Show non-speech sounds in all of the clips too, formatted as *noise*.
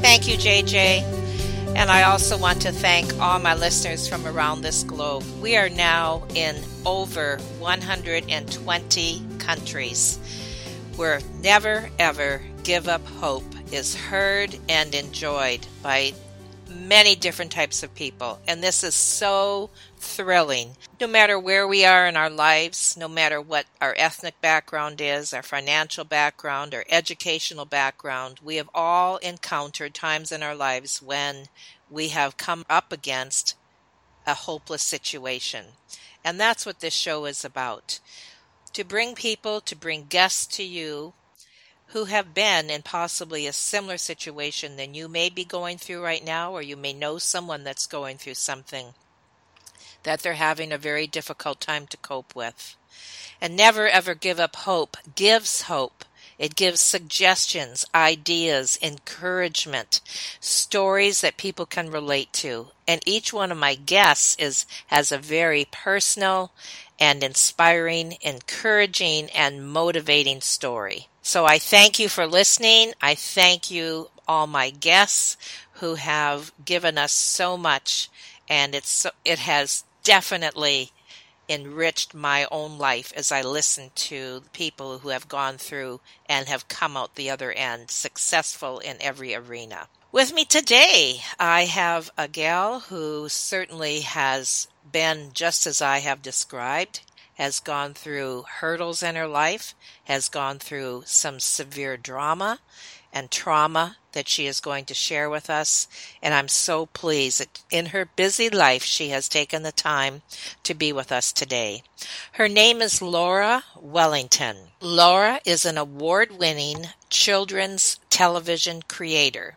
Thank you, JJ. And I also want to thank all my listeners from around this globe. We are now in over 120 countries where Never Ever Give Up Hope is heard and enjoyed by many different types of people. And this is so thrilling. No matter where we are in our lives, no matter what our ethnic background is, our financial background, our educational background, we have all encountered times in our lives when we have come up against a hopeless situation. And that's what this show is about. To bring people, to bring guests to you who have been in possibly a similar situation than you may be going through right now, or you may know someone that's going through something that they're having a very difficult time to cope with. And never ever give up hope gives hope. It gives suggestions, ideas, encouragement, stories that people can relate to. And each one of my guests is has a very personal and inspiring, encouraging, and motivating story. So I thank you for listening. I thank you, all my guests who have given us so much, and it's so, it has definitely enriched my own life as I listen to people who have gone through and have come out the other end successful in every arena. With me today, I have a gal who certainly has been just as I have described, has gone through hurdles in her life, has gone through some severe drama and trauma that she is going to share with us. And I'm so pleased that in her busy life, she has taken the time to be with us today. Her name is Laura Wellington. Laura is an award winning children's television creator.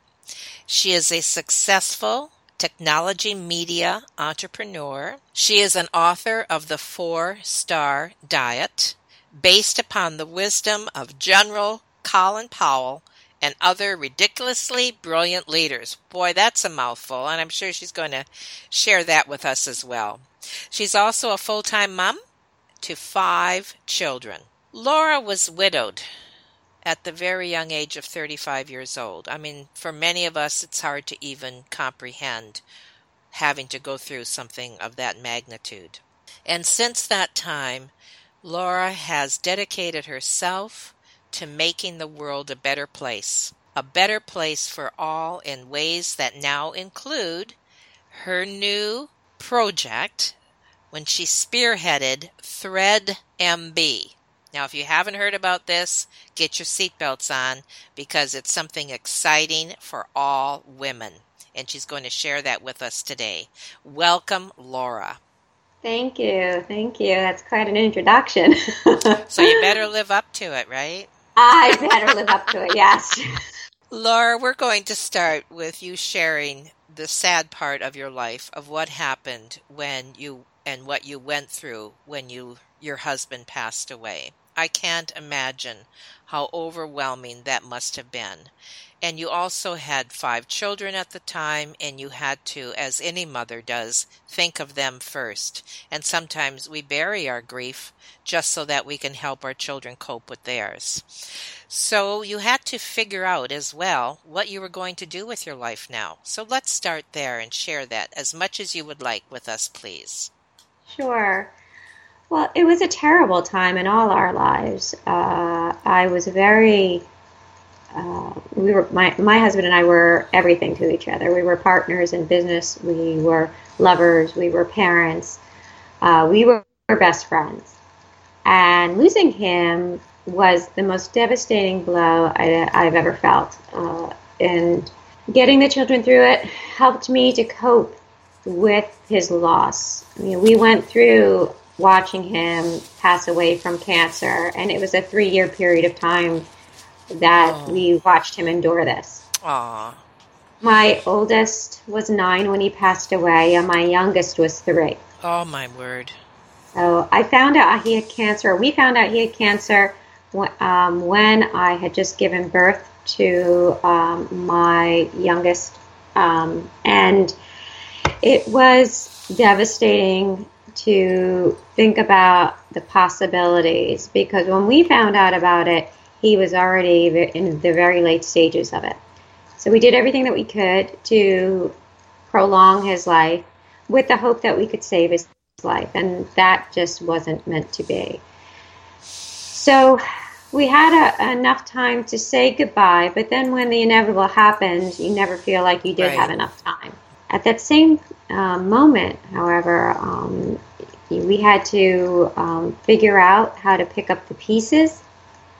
She is a successful technology media entrepreneur. She is an author of The Four Star Diet, based upon the wisdom of General Colin Powell and other ridiculously brilliant leaders. Boy, that's a mouthful, and I'm sure she's going to share that with us as well. She's also a full time mom to five children. Laura was widowed at the very young age of 35 years old. I mean, for many of us, it's hard to even comprehend having to go through something of that magnitude. And since that time, Laura has dedicated herself to making the world a better place. A better place for all in ways that now include her new project when she spearheaded Thread MB. Now, if you haven't heard about this, get your seatbelts on because it's something exciting for all women. And she's going to share that with us today. Welcome, Laura. Thank you. Thank you. That's quite an introduction. *laughs* so you better *laughs* live up to it, right? I better live up to it, yes. *laughs* Laura, we're going to start with you sharing the sad part of your life of what happened when you and what you went through when you your husband passed away. I can't imagine how overwhelming that must have been. And you also had five children at the time, and you had to, as any mother does, think of them first. And sometimes we bury our grief just so that we can help our children cope with theirs. So you had to figure out as well what you were going to do with your life now. So let's start there and share that as much as you would like with us, please. Sure. Well, it was a terrible time in all our lives. Uh, I was very uh, we were my my husband and I were everything to each other. We were partners in business. We were lovers. We were parents. Uh, we were best friends. And losing him was the most devastating blow I, have ever felt. Uh, and getting the children through it helped me to cope with his loss. I mean, we went through watching him pass away from cancer, and it was a three year period of time that oh. we watched him endure this. Aww. My oldest was nine when he passed away, and my youngest was three. Oh, my word. So I found out he had cancer. We found out he had cancer um, when I had just given birth to um, my youngest. Um, and it was devastating to think about the possibilities because when we found out about it, he was already in the very late stages of it. So we did everything that we could to prolong his life with the hope that we could save his life, and that just wasn't meant to be. So we had a, enough time to say goodbye, but then when the inevitable happens, you never feel like you did right. have enough time. At that same uh, moment, however, um, we had to um, figure out how to pick up the pieces,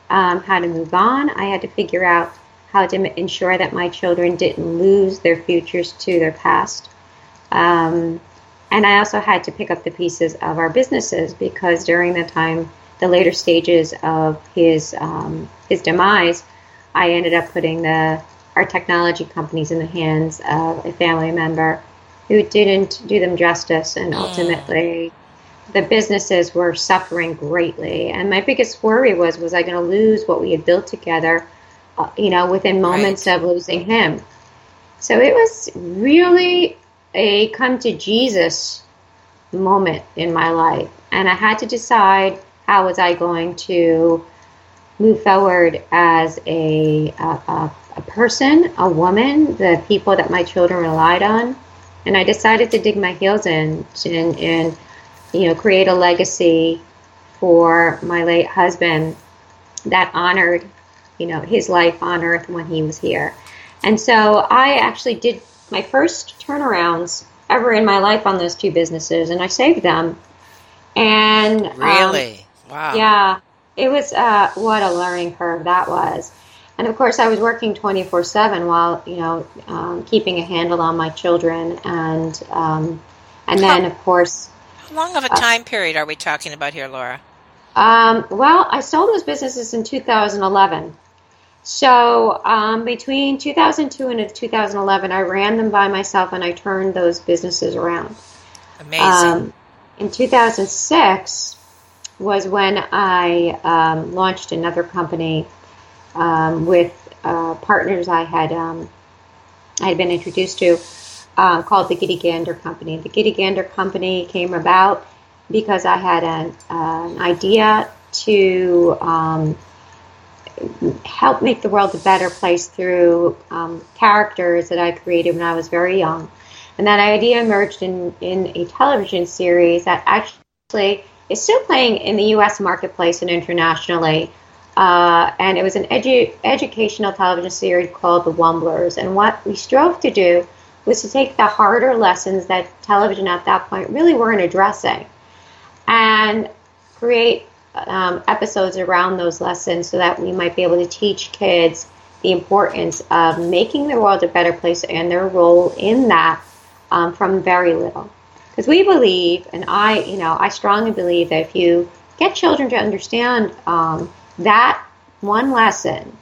um, how to move on. I had to figure out how to ensure that my children didn't lose their futures to their past. Um, and I also had to pick up the pieces of our businesses because during the time, the later stages of his um, his demise, I ended up putting the our technology companies in the hands of a family member who didn't do them justice, and ultimately, the businesses were suffering greatly. And my biggest worry was, was I going to lose what we had built together? Uh, you know, within moments right. of losing him. So it was really a come to Jesus moment in my life. And I had to decide how was I going to move forward as a, a, a person, a woman, the people that my children relied on. And I decided to dig my heels in and, and you know, create a legacy for my late husband that honored, you know, his life on earth when he was here. And so I actually did my first turnarounds ever in my life on those two businesses, and I saved them. And um, really, um, wow, yeah, it was uh, what a learning curve that was. And of course, I was working twenty four seven while you know um, keeping a handle on my children, and um, and then of course, how long of a uh, time uh, period are we talking about here, Laura? Um, well, I sold those businesses in 2011. So um, between 2002 and 2011, I ran them by myself and I turned those businesses around. Amazing. Um, in 2006 was when I um, launched another company um, with uh, partners I had um, I had been introduced to uh, called the Giddy Gander Company. The Giddy Gander Company came about because I had an, uh, an idea to um, help make the world a better place through um, characters that I created when I was very young. And that idea emerged in, in a television series that actually is still playing in the US marketplace and internationally. Uh, and it was an edu- educational television series called The Wumblers. And what we strove to do was to take the harder lessons that television at that point really weren't addressing and create um, episodes around those lessons so that we might be able to teach kids the importance of making the world a better place and their role in that um, from very little. Because we believe, and I, you know, I strongly believe that if you get children to understand um, that one lesson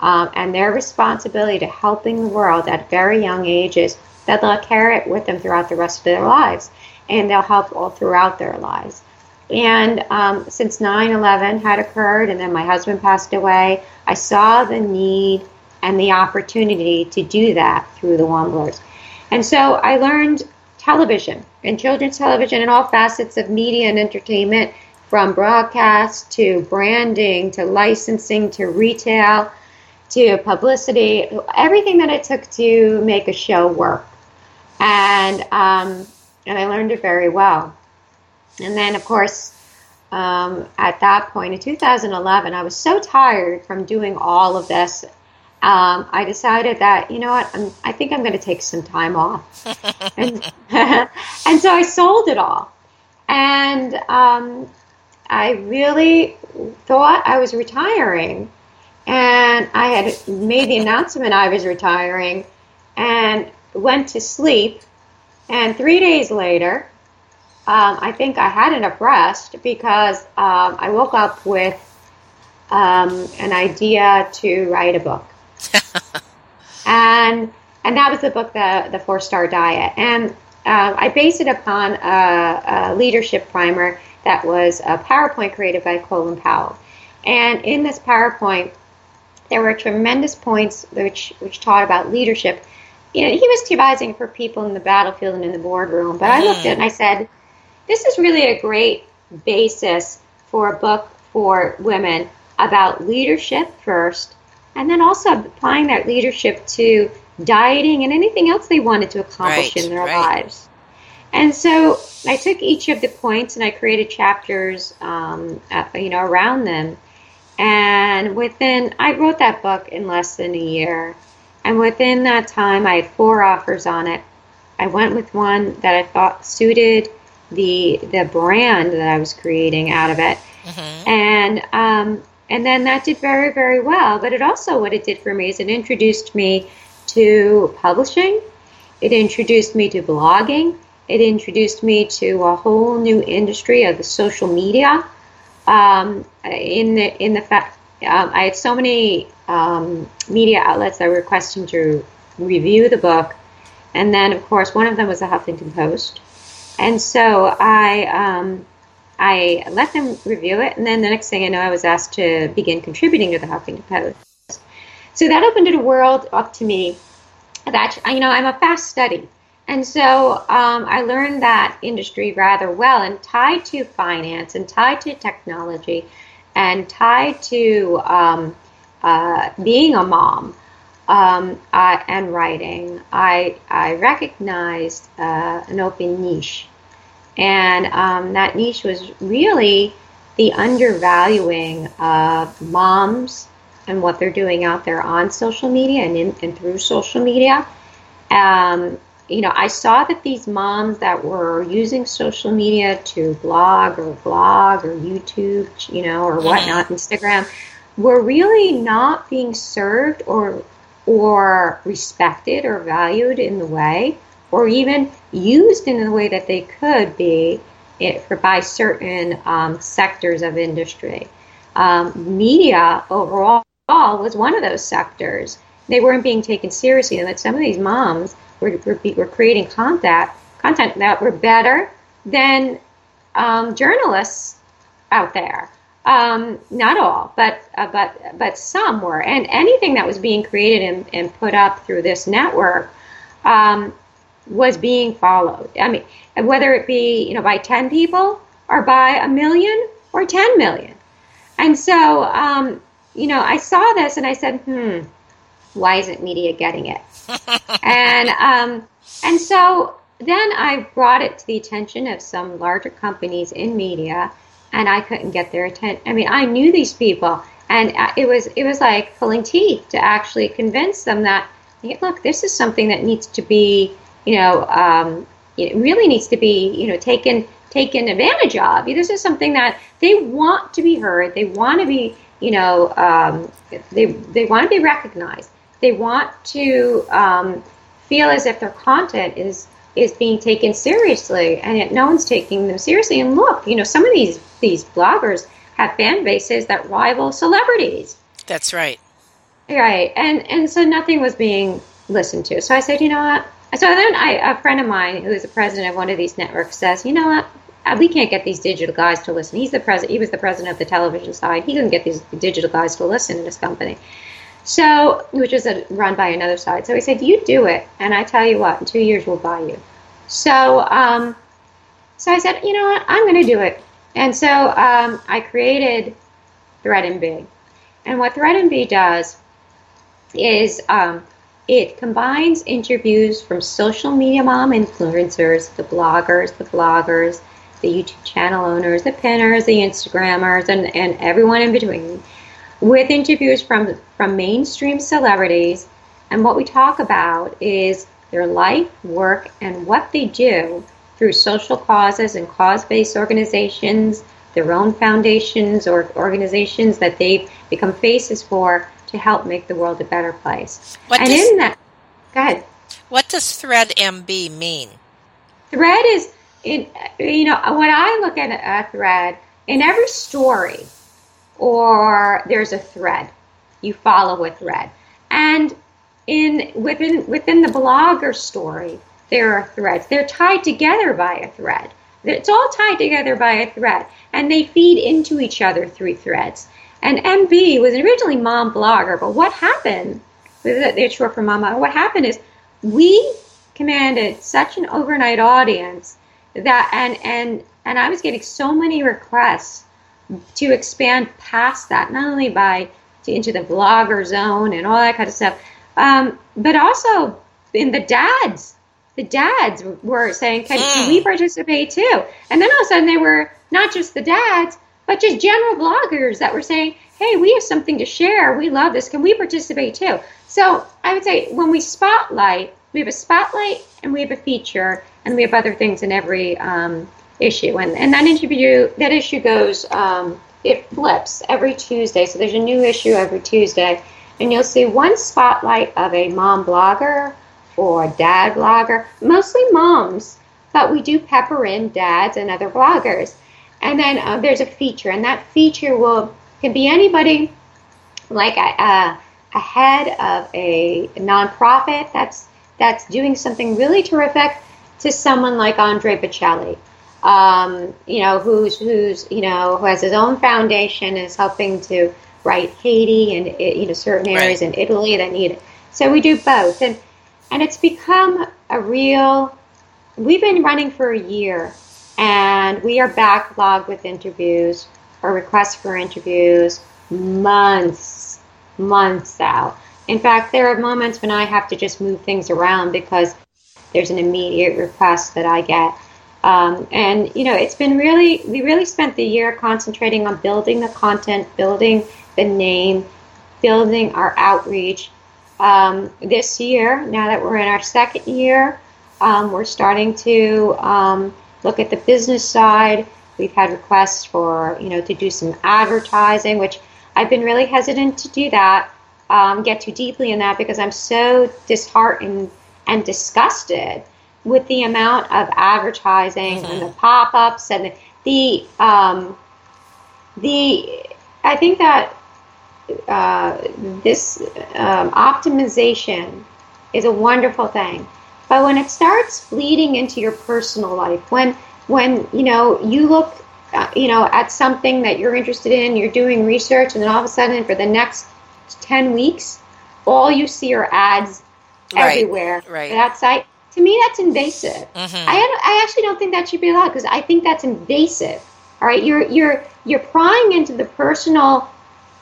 um, and their responsibility to helping the world at very young ages, that they'll carry it with them throughout the rest of their lives, and they'll help all throughout their lives. And um, since 9 11 had occurred, and then my husband passed away, I saw the need and the opportunity to do that through the Wumblers. And so I learned television and children's television and all facets of media and entertainment from broadcast to branding to licensing to retail to publicity, everything that it took to make a show work. And, um, and I learned it very well. And then, of course, um, at that point in 2011, I was so tired from doing all of this um, I decided that you know what I'm, i think I'm going to take some time off, *laughs* and, *laughs* and so I sold it all, and um, I really thought I was retiring, and I had made the announcement I was retiring, and went to sleep, and three days later. Um, I think I had enough rest because um, I woke up with um, an idea to write a book. *laughs* and and that was the book, the the Four Star Diet, and uh, I based it upon a, a, leadership primer that was a PowerPoint created by Colin Powell, and in this PowerPoint, there were tremendous points which which taught about leadership. You know, he was devising for people in the battlefield and in the boardroom, but I looked at it and I said, this is really a great basis for a book for women about leadership first and then also applying that leadership to dieting and anything else they wanted to accomplish right, in their right. lives. And so I took each of the points and I created chapters, um, you know, around them. And within, I wrote that book in less than a year. And within that time, I had four offers on it. I went with one that I thought suited the the brand that I was creating out of it. Mm-hmm. And um, and then that did very, very well. But it also, what it did for me is it introduced me to publishing, it introduced me to blogging, it introduced me to a whole new industry of the social media. Um, in the in the fact, um, I had so many um, media outlets that were requesting to review the book, and then of course one of them was the Huffington Post, and so I um, I let them review it, and then the next thing I know, I was asked to begin contributing to the Huffington Post. So that opened a world up to me that you know I'm a fast study, and so um, I learned that industry rather well, and tied to finance, and tied to technology, and tied to um, uh, being a mom. Um, and writing, I, I recognized uh, an open niche and um, that niche was really the undervaluing of moms and what they're doing out there on social media and, in, and through social media. Um, you know, I saw that these moms that were using social media to blog or blog or YouTube, you know, or whatnot. Instagram, were really not being served or or respected or valued in the way or even used in the way that they could be for, by certain um, sectors of industry. Um, media overall was one of those sectors. They weren't being taken seriously, and that some of these moms were, were, were creating content, content that were better than um, journalists out there. Um, not all, but uh, but but some were, and anything that was being created and, and put up through this network um, was being followed. I mean, whether it be, you know, by 10 people or by a million or 10 million. And so, um, you know, I saw this and I said, hmm, why isn't media getting it? and, um, and so then I brought it to the attention of some larger companies in media and I couldn't get their attention. I mean, I knew these people and uh, it was, it was like pulling teeth to actually convince them that, look, this is something that needs to be you know, um, it really needs to be, you know, taken taken advantage of. This is something that they want to be heard. They want to be, you know, um, they they want to be recognized. They want to um, feel as if their content is is being taken seriously, and yet no one's taking them seriously. And look, you know, some of these these bloggers have fan bases that rival celebrities. That's right. Right, and and so nothing was being listened to. So I said, you know what? So then I, a friend of mine who is the president of one of these networks says, you know what? Uh, we can't get these digital guys to listen. He's the president. He was the president of the television side. He couldn't get these digital guys to listen in his company. So, which is a, run by another side. So he said, "You do it, and I tell you what, in two years we'll buy you." So, um, so I said, "You know what? I'm going to do it." And so um, I created Thread MB, and what Thread MB does is um, it combines interviews from social media mom influencers, the bloggers, the bloggers, the YouTube channel owners, the pinners, the Instagrammers, and, and everyone in between. With interviews from from mainstream celebrities. And what we talk about is their life, work, and what they do through social causes and cause-based organizations, their own foundations or organizations that they've become faces for to help make the world a better place. What and does, in that, go ahead. What does Thread MB mean? Thread is, in, you know, when I look at a thread, in every story, or there's a thread, you follow a thread, and in within within the blogger story, there are threads. They're tied together by a thread. It's all tied together by a thread, and they feed into each other through threads. And MB was originally mom blogger, but what happened? They're short for mama. What happened is we commanded such an overnight audience that and and and I was getting so many requests to expand past that, not only by to, into the blogger zone and all that kind of stuff, um, but also in the dads. The dads were saying, can, can we participate too? And then all of a sudden, they were not just the dads, but just general bloggers that were saying, hey, we have something to share. We love this. Can we participate too? So I would say when we spotlight, we have a spotlight and we have a feature and we have other things in every um, issue. And, and that interview, that issue goes, um, it flips every Tuesday. So there's a new issue every Tuesday. And you'll see one spotlight of a mom blogger or dad blogger, mostly moms, but we do pepper in dads and other bloggers. And then uh, there's a feature, and that feature will can be anybody, like a, a, a head of a nonprofit that's that's doing something really terrific, to someone like Andre Bocelli, um, you know, who's who's you know who has his own foundation is helping to right Haiti and you know certain areas right. in Italy that need it. So we do both, and and it's become a real. We've been running for a year, and we are backlogged with interviews or requests for interviews months, months out. In fact, there are moments when I have to just move things around because there's an immediate request that I get. Um, and you know, it's been really we really spent the year concentrating on building the content, building the name, building our outreach, um, this year, now that we're in our second year, um, we're starting to um, look at the business side. We've had requests for, you know, to do some advertising, which I've been really hesitant to do that, um, get too deeply in that because I'm so disheartened and disgusted with the amount of advertising mm-hmm. and the pop-ups and the, the, um, the I think that uh, this um, optimization is a wonderful thing. But when it starts bleeding into your personal life, when when you know you look, uh, you know, at something that you're interested in, you're doing research, and then all of a sudden, for the next ten weeks, all you see are ads right. everywhere. Right. That site. To me, that's invasive. Mm-hmm. I I actually don't think that should be allowed because I think that's invasive. All right, you're you're you're prying into the personal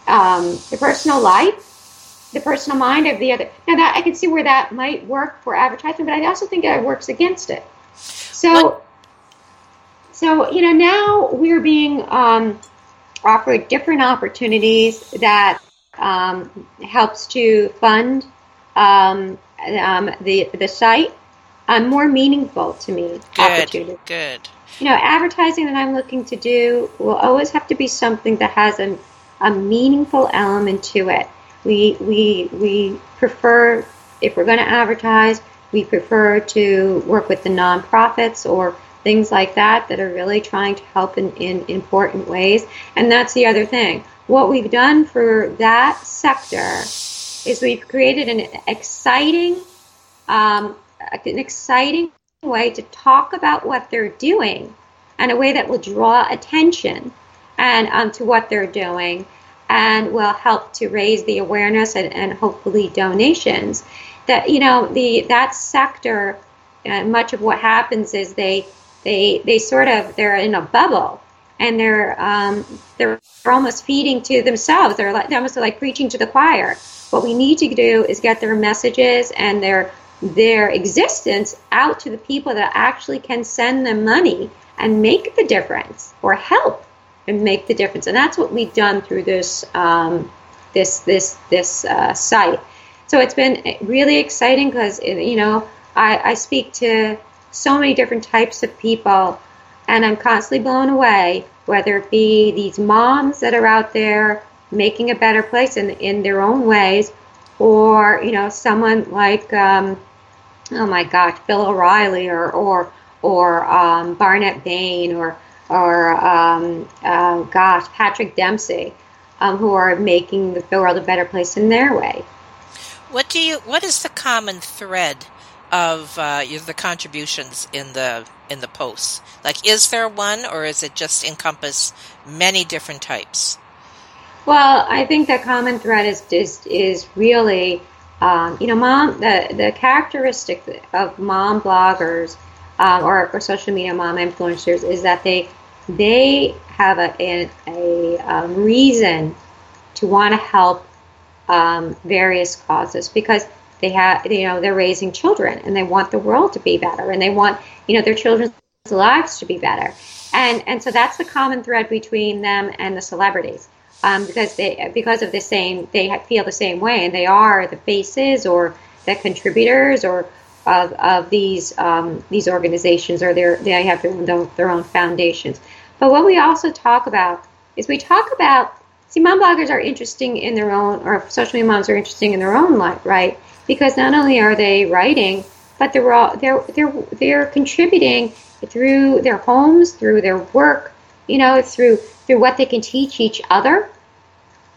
um, the personal life, the personal mind of the other. Now that I can see where that might work for advertising, but I also think it works against it. So, what? so you know, now we're being um, offered different opportunities that um, helps to fund um, um, the the site. Um, more meaningful to me. Good. Good. You know, advertising that I'm looking to do will always have to be something that has a a meaningful element to it. We we we prefer if we're going to advertise, we prefer to work with the nonprofits or things like that that are really trying to help in, in important ways. And that's the other thing. What we've done for that sector is we've created an exciting, um, an exciting way to talk about what they're doing and a way that will draw attention and um, to what they're doing and will help to raise the awareness and, and hopefully donations. That you know the that sector uh, much of what happens is they they they sort of they're in a bubble and they're um, they're almost feeding to themselves. They're like they're almost like preaching to the choir. What we need to do is get their messages and their their existence out to the people that actually can send them money and make the difference or help and make the difference. And that's what we've done through this um, this this this uh, site. So it's been really exciting because you know I, I speak to so many different types of people, and I'm constantly blown away. Whether it be these moms that are out there making a better place in in their own ways, or you know someone like um, oh my gosh, Bill O'Reilly or or or um, Barnett Bain or or um, uh, gosh, Patrick Dempsey, um, who are making the world a better place in their way. What do you? What is the common thread of uh, the contributions in the in the posts? Like, is there one, or is it just encompass many different types? Well, I think the common thread is is, is really, um, you know, mom. The the characteristic of mom bloggers um, or, or social media mom influencers is that they they have a, a, a um, reason to want to help um, various causes because they have you know they're raising children and they want the world to be better and they want you know their children's lives to be better and and so that's the common thread between them and the celebrities um, because they because of the same they feel the same way and they are the faces or the contributors or of, of these um, these organizations or their they have their, their own foundations. But what we also talk about is we talk about see mom bloggers are interesting in their own or social media moms are interesting in their own life, right? Because not only are they writing, but they're all, they're they're they're contributing through their homes, through their work, you know, through through what they can teach each other,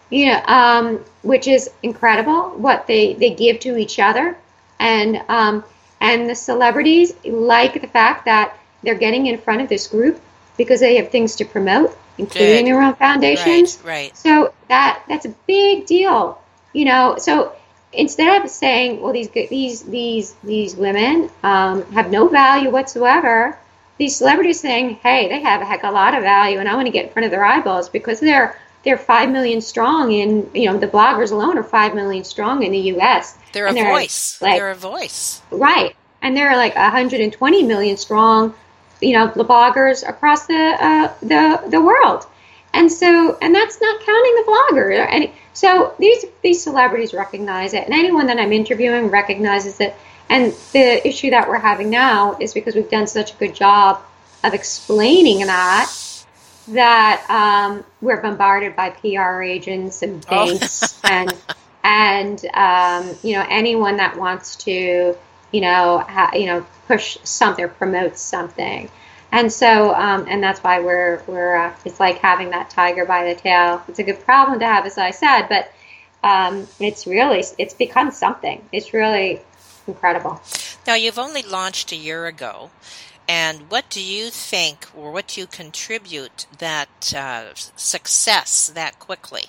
you know, um, which is incredible. What they they give to each other, and um, and the celebrities like the fact that they're getting in front of this group because they have things to promote, including Good. their own foundations. Right, right. So that that's a big deal, you know. So instead of saying, well, these these these these women um, have no value whatsoever, these celebrities saying, hey, they have a heck of a lot of value, and I want to get in front of their eyeballs because they're they're five million strong in you know the bloggers alone are five million strong in the U.S. They're a voice. Like, they're a voice. Right, and they're like 120 million strong. You know, the bloggers across the uh, the the world, and so and that's not counting the blogger. And so these these celebrities recognize it, and anyone that I'm interviewing recognizes it. And the issue that we're having now is because we've done such a good job of explaining that that um, we're bombarded by PR agents and oh. banks oh. *laughs* and and um, you know anyone that wants to you know ha- you know push something or promote something. And so, um, and that's why we're we're uh, it's like having that tiger by the tail. It's a good problem to have, as I said, but um, it's really it's become something. It's really incredible. Now you've only launched a year ago, and what do you think, or what do you contribute that uh, success that quickly?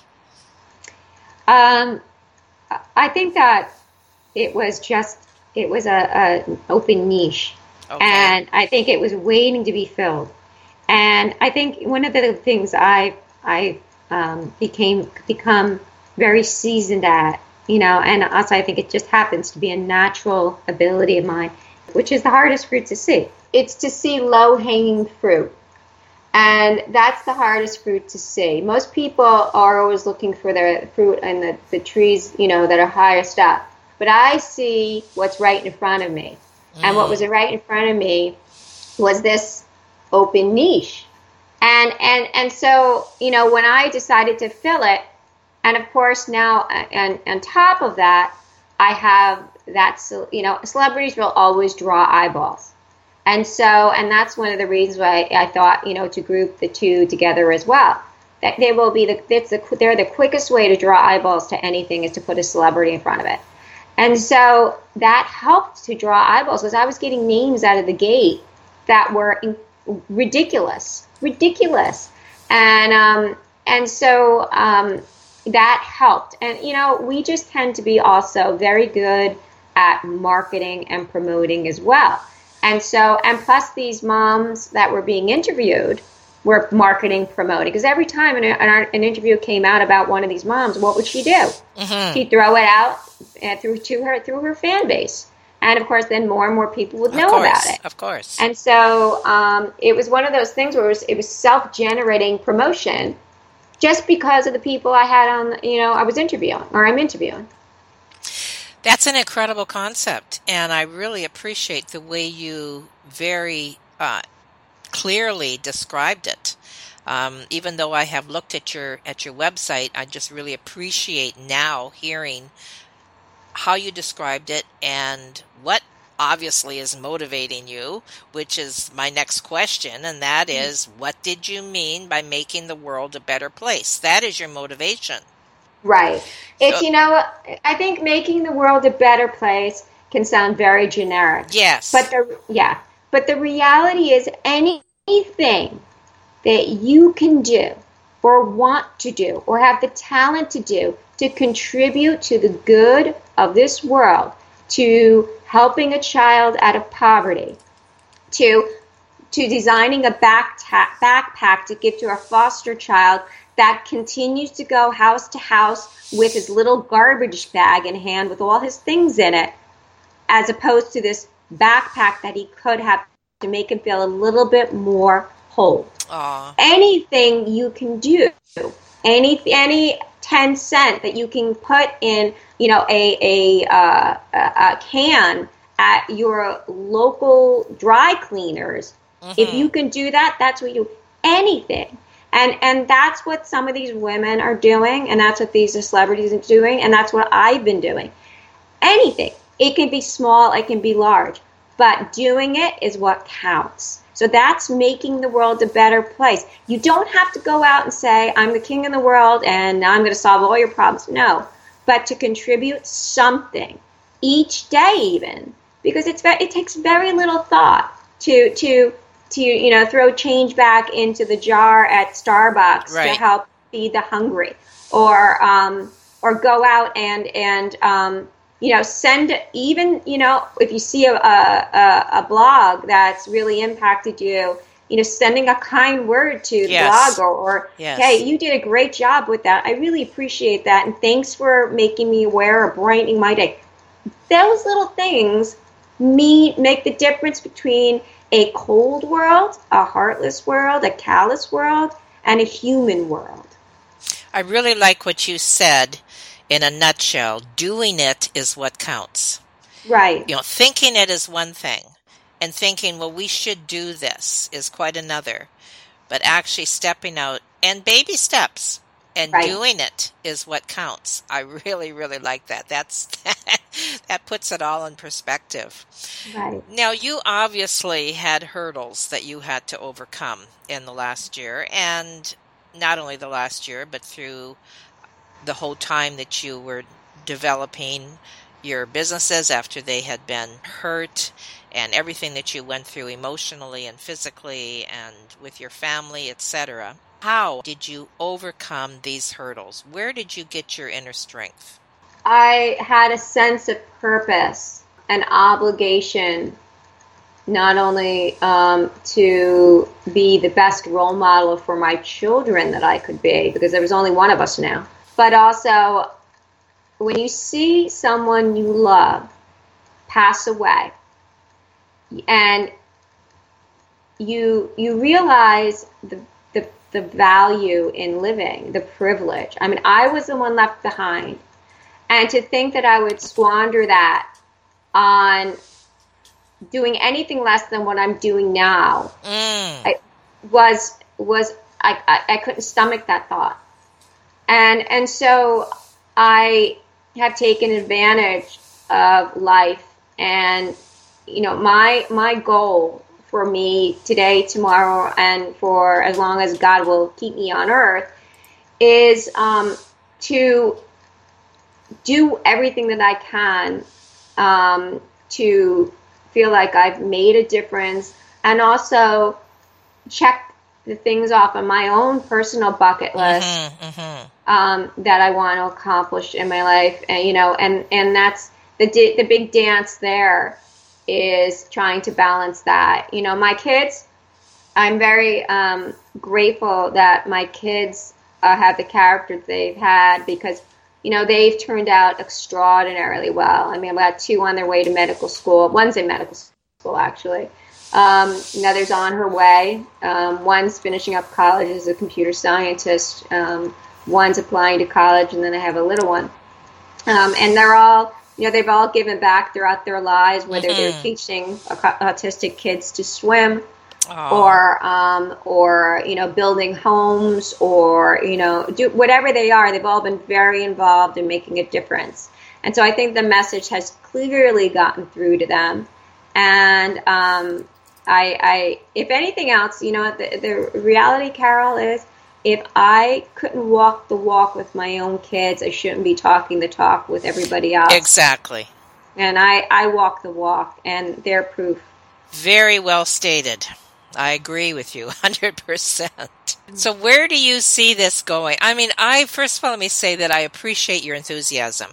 Um, I think that it was just it was a, a an open niche, okay. and I think it was waiting to be filled. And I think one of the things I I um, became become very seasoned at, you know, and also I think it just happens to be a natural ability of mine, which is the hardest fruit to see it's to see low hanging fruit. And that's the hardest fruit to see. Most people are always looking for the fruit and the, the trees, you know, that are highest up. But I see what's right in front of me. Mm. And what was mm. right in front of me was this open niche. And and and so, you know, when I decided to fill it, and of course now and on top of that, I have that you know, celebrities will always draw eyeballs. And so, and that's one of the reasons why I thought, you know, to group the two together as well. That they will be the, it's the they're the quickest way to draw eyeballs to anything is to put a celebrity in front of it. And so that helped to draw eyeballs because I was getting names out of the gate that were ridiculous, ridiculous. And, um, and so, um, that helped. And, you know, we just tend to be also very good at marketing and promoting as well. And so, and plus these moms that were being interviewed were marketing, promoting. Because every time an, an, an, interview came out about one of these moms, what would she do? Mm-hmm. She'd throw it out uh, through to her through her fan base, and of course, then more and more people would know course, about it. Of course. And so um, it was one of those things where it was, it was self generating promotion just because of the people I had on, you know, I was interviewing or I'm interviewing. That's an incredible concept, and I really appreciate the way you very uh, clearly described it. Um, even though I have looked at your at your website, I just really appreciate now hearing how you described it and what obviously is motivating you, which is my next question, and that is mm-hmm. what did you mean by making the world a better place? That is your motivation. Right. It's, so, you know, I think making the world a better place can sound very generic. Yes. But the, yeah. But the reality is anything that you can do or want to do or have the talent to do to contribute to the good of this world, to helping a child out of poverty, to to designing a backpack to give to a foster child that continues to go house to house with his little garbage bag in hand with all his things in it, as opposed to this backpack that he could have to make him feel a little bit more whole. Aww. Anything you can do, any any ten cent that you can put in, you know, a a, uh, a can at your local dry cleaners. Mm-hmm. If you can do that, that's what you anything and and that's what some of these women are doing and that's what these celebrities are doing and that's what i've been doing anything it can be small it can be large but doing it is what counts so that's making the world a better place you don't have to go out and say i'm the king of the world and i'm going to solve all your problems no but to contribute something each day even because it's it takes very little thought to to to you know throw change back into the jar at Starbucks right. to help feed the hungry, or um, or go out and and um, you know send even you know if you see a, a, a blog that's really impacted you you know, sending a kind word to the yes. blogger or, yes. hey, you did a great job with that. I really appreciate that. And thanks for making me aware or brightening my day. Those little things me make the difference between a cold world, a heartless world, a callous world, and a human world. I really like what you said in a nutshell. Doing it is what counts. Right. You know, thinking it is one thing, and thinking, well, we should do this is quite another. But actually stepping out and baby steps and right. doing it is what counts. I really, really like that. That's *laughs* that puts it all in perspective. Right. Now, you obviously had hurdles that you had to overcome in the last year, and not only the last year, but through the whole time that you were developing your businesses after they had been hurt and everything that you went through emotionally and physically and with your family, etc. How did you overcome these hurdles? Where did you get your inner strength? I had a sense of purpose and obligation not only um, to be the best role model for my children that I could be, because there was only one of us now, but also when you see someone you love pass away and you you realize the the value in living, the privilege. I mean, I was the one left behind. And to think that I would squander that on doing anything less than what I'm doing now mm. I, was was I, I, I couldn't stomach that thought. And and so I have taken advantage of life and you know my my goal for me today, tomorrow, and for as long as God will keep me on earth is um, to do everything that I can um, to feel like I've made a difference and also check the things off on my own personal bucket mm-hmm, list mm-hmm, mm-hmm. Um, that I want to accomplish in my life, and you know, and and that's the the big dance there is trying to balance that. You know, my kids, I'm very um, grateful that my kids uh, have the character they've had because, you know, they've turned out extraordinarily well. I mean, I've got two on their way to medical school. One's in medical school actually. Um, another's on her way. Um, one's finishing up college as a computer scientist. Um, one's applying to college, and then I have a little one. Um, and they're all, you know, they've all given back throughout their lives, whether mm-hmm. they're teaching autistic kids to swim, Aww. or um, or you know building homes or you know do whatever they are they've all been very involved in making a difference and so i think the message has clearly gotten through to them and um, I, I if anything else you know the, the reality carol is if i couldn't walk the walk with my own kids i shouldn't be talking the talk with everybody else exactly and i i walk the walk and they're proof very well stated I agree with you *laughs* 100%. So where do you see this going? I mean, I first of all let me say that I appreciate your enthusiasm.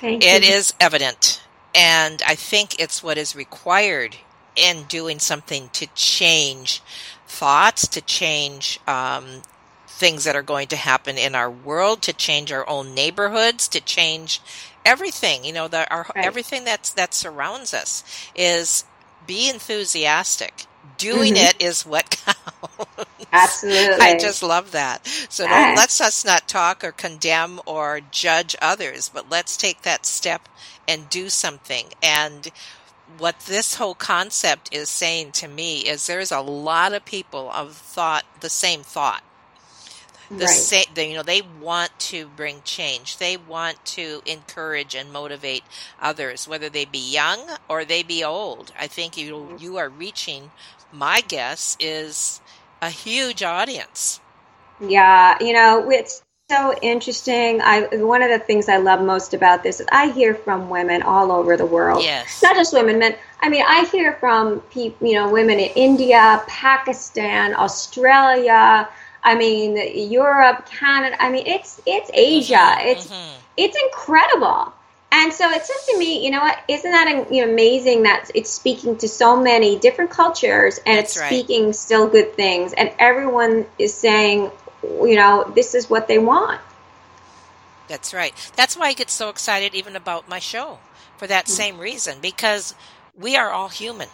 Thank it you. is evident and I think it's what is required in doing something to change thoughts, to change um, things that are going to happen in our world, to change our own neighborhoods, to change everything. You know, the, our, right. everything that's that surrounds us is be enthusiastic doing mm-hmm. it is what *laughs* counts. Absolutely. I just love that. So yes. let's us not talk or condemn or judge others, but let's take that step and do something. And what this whole concept is saying to me is there's a lot of people of thought the same thought the right. same you know they want to bring change they want to encourage and motivate others whether they be young or they be old i think you mm-hmm. you are reaching my guess is a huge audience yeah you know it's so interesting i one of the things i love most about this is i hear from women all over the world yes not just women men i mean i hear from people you know women in india pakistan australia I mean, Europe, Canada. I mean, it's it's Asia. Mm-hmm, it's mm-hmm. it's incredible. And so it says to me, you know what? Isn't that you know, amazing that it's speaking to so many different cultures and That's it's right. speaking still good things, and everyone is saying, you know, this is what they want. That's right. That's why I get so excited even about my show for that mm-hmm. same reason because we are all human.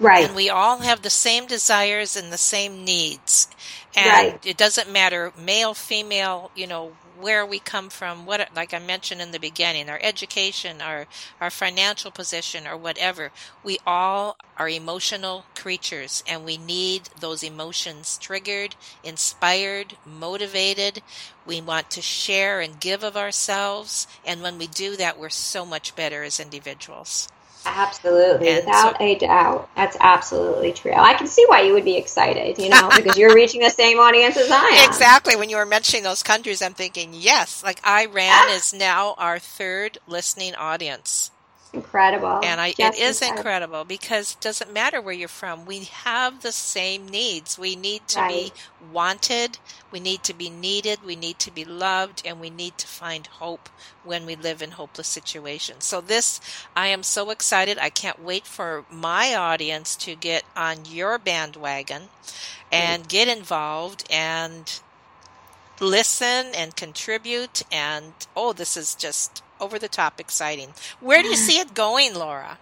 Right. And we all have the same desires and the same needs. And right. it doesn't matter male, female, you know, where we come from, what like I mentioned in the beginning, our education, our our financial position or whatever. We all are emotional creatures and we need those emotions triggered, inspired, motivated. We want to share and give of ourselves, and when we do that, we're so much better as individuals. Absolutely, and without so, a doubt. That's absolutely true. I can see why you would be excited, you know, because you're reaching the same audience as I am. Exactly. When you were mentioning those countries, I'm thinking, yes, like Iran ah. is now our third listening audience incredible. And I, it is incredible. incredible because it doesn't matter where you're from. We have the same needs. We need to right. be wanted. We need to be needed. We need to be loved and we need to find hope when we live in hopeless situations. So this, I am so excited. I can't wait for my audience to get on your bandwagon and get involved and listen and contribute and oh this is just over the top exciting. Where do you see it going, Laura?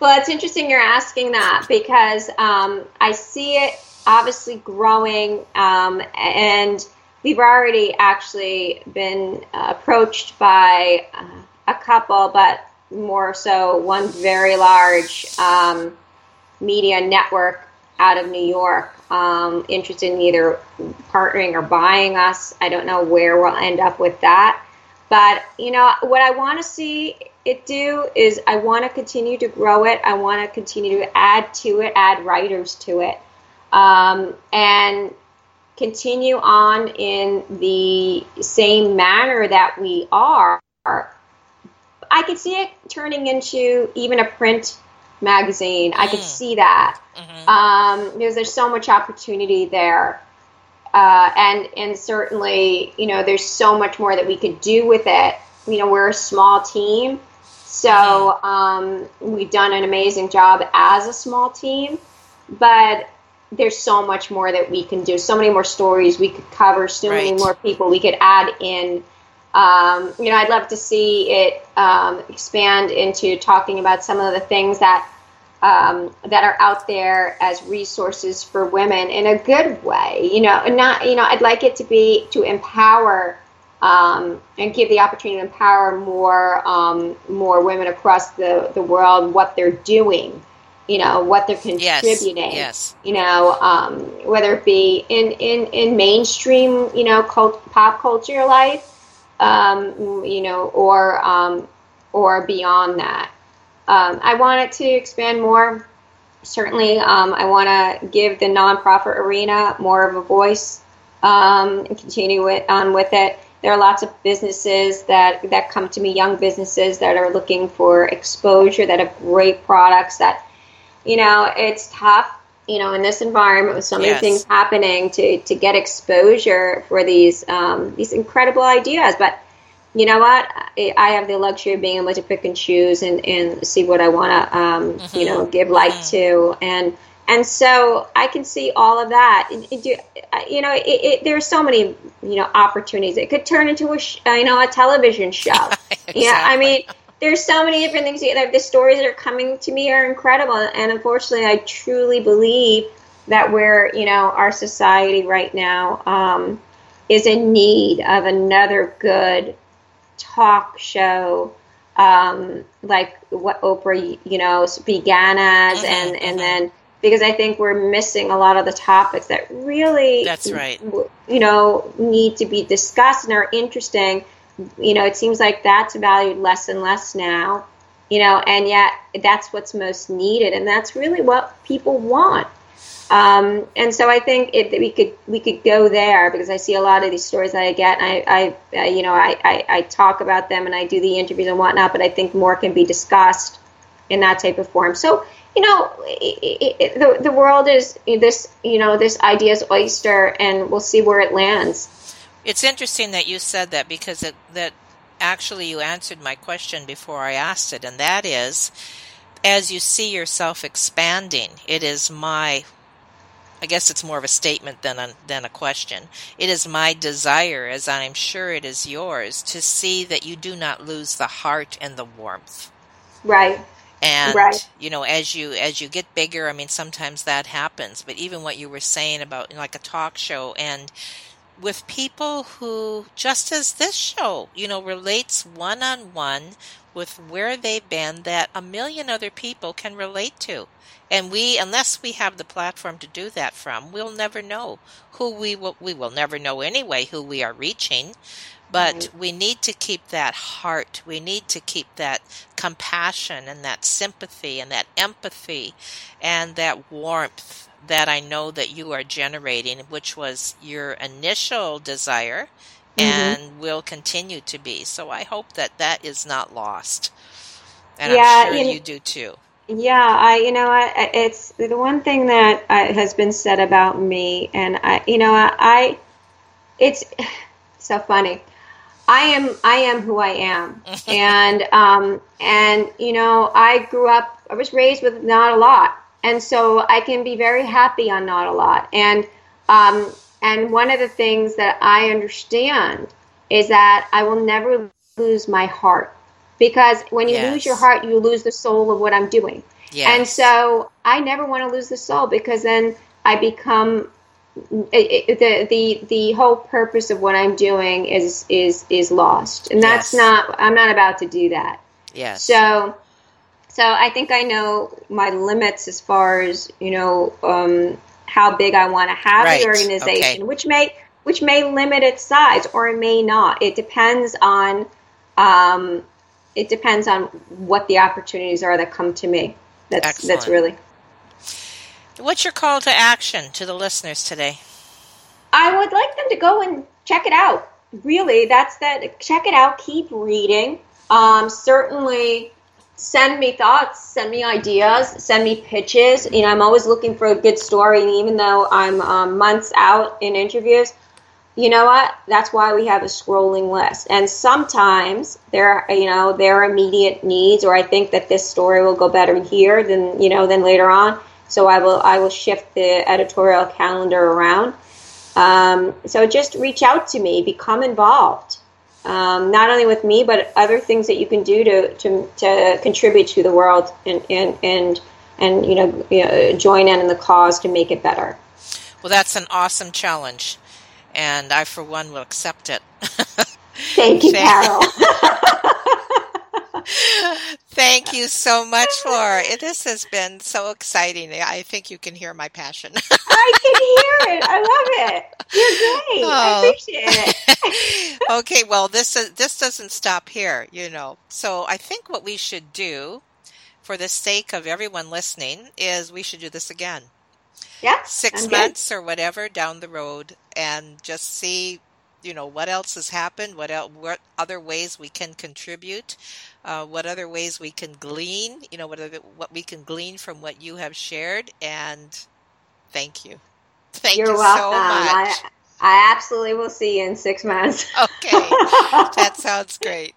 Well, it's interesting you're asking that because um, I see it obviously growing, um, and we've already actually been uh, approached by uh, a couple, but more so one very large um, media network out of New York um, interested in either partnering or buying us. I don't know where we'll end up with that. But, you know, what I want to see it do is I want to continue to grow it. I want to continue to add to it, add writers to it, um, and continue on in the same manner that we are. I could see it turning into even a print magazine. Mm. I could mm. see that. Mm-hmm. Um, because there's so much opportunity there. Uh, and and certainly, you know, there's so much more that we could do with it. You know, we're a small team, so mm-hmm. um, we've done an amazing job as a small team, but there's so much more that we can do. So many more stories we could cover. So right. many more people we could add in. Um, you know, I'd love to see it um, expand into talking about some of the things that um, that are out there as resources for women in a good way. You know, not you know, I'd like it to be to empower um, and give the opportunity to empower more um, more women across the the world what they're doing. You know what they're contributing. Yes. yes. You know um, whether it be in in in mainstream you know cult, pop culture life. Um, you know, or um, or beyond that. Um, I wanted to expand more. Certainly, um, I want to give the nonprofit arena more of a voice um, and continue with, on with it. There are lots of businesses that, that come to me, young businesses that are looking for exposure, that have great products. That you know, it's tough. You know, in this environment with so many yes. things happening, to, to get exposure for these um, these incredible ideas, but you know what? I have the luxury of being able to pick and choose and, and see what I want to, um, mm-hmm. you know, mm-hmm. give life mm-hmm. to. And, and so I can see all of that. You know, it, there are so many, you know, opportunities. It could turn into a, sh- you know, a television *laughs* show. exactly. Yeah. I mean, there's so many different things. The stories that are coming to me are incredible. And unfortunately, I truly believe that we're, you know, our society right now um, is in need of another good talk show um, like what Oprah, you know, began as, mm-hmm, and and mm-hmm. then because I think we're missing a lot of the topics that really, that's right, you know, need to be discussed and are interesting. You know, it seems like that's valued less and less now. You know, and yet that's what's most needed, and that's really what people want. Um, and so I think it, we could we could go there because I see a lot of these stories that I get. And I, I, I you know I, I, I, talk about them and I do the interviews and whatnot. But I think more can be discussed in that type of form. So you know it, it, the the world is this you know this idea's oyster, and we'll see where it lands. It's interesting that you said that because it, that actually you answered my question before I asked it, and that is as you see yourself expanding, it is my I guess it's more of a statement than a, than a question. It is my desire, as I am sure it is yours, to see that you do not lose the heart and the warmth. Right. And right. you know, as you as you get bigger, I mean, sometimes that happens. But even what you were saying about you know, like a talk show and with people who, just as this show, you know, relates one on one with where they've been that a million other people can relate to. And we, unless we have the platform to do that from, we'll never know who we will, we will never know anyway who we are reaching. But we need to keep that heart. We need to keep that compassion and that sympathy and that empathy and that warmth that I know that you are generating, which was your initial desire mm-hmm. and will continue to be. So I hope that that is not lost. And yeah, I'm sure you, you do too. Yeah, I you know I, it's the one thing that uh, has been said about me, and I you know I, I it's *sighs* so funny. I am I am who I am, *laughs* and um and you know I grew up I was raised with not a lot, and so I can be very happy on not a lot, and um and one of the things that I understand is that I will never lose my heart because when you yes. lose your heart, you lose the soul of what I'm doing. Yes. And so I never want to lose the soul because then I become it, the the the whole purpose of what I'm doing is is is lost, and that's yes. not. I'm not about to do that. Yes. So, so I think I know my limits as far as you know um, how big I want to have right. the organization, okay. which may which may limit its size or it may not. It depends on um, it depends on what the opportunities are that come to me. That's Excellent. that's really. What's your call to action to the listeners today? I would like them to go and check it out. Really, that's that. Check it out. Keep reading. Um, certainly, send me thoughts, send me ideas, send me pitches. You know, I'm always looking for a good story, and even though I'm um, months out in interviews, you know what? That's why we have a scrolling list. And sometimes there, you know, there are immediate needs, or I think that this story will go better here than you know than later on. So I will I will shift the editorial calendar around. Um, so just reach out to me, become involved, um, not only with me but other things that you can do to to, to contribute to the world and and and and you know, you know join in in the cause to make it better. Well, that's an awesome challenge, and I, for one, will accept it. *laughs* Thank you, Carol. *laughs* Thank you so much, Laura. This has been so exciting. I think you can hear my passion. I can *laughs* hear it. I love it. You're great. Oh. I appreciate it. *laughs* okay, well, this is, this doesn't stop here, you know. So I think what we should do, for the sake of everyone listening, is we should do this again. Yeah. Six months or whatever down the road, and just see you know what else has happened what else, what other ways we can contribute uh, what other ways we can glean you know what other, what we can glean from what you have shared and thank you thank You're you welcome. so much I, I absolutely will see you in six months okay *laughs* that sounds great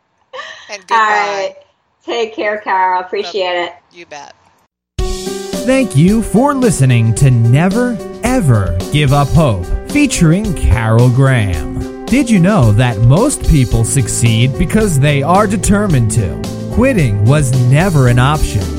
and goodbye All right. take care carol appreciate it you bet Thank you for listening to Never Ever Give Up Hope, featuring Carol Graham. Did you know that most people succeed because they are determined to? Quitting was never an option.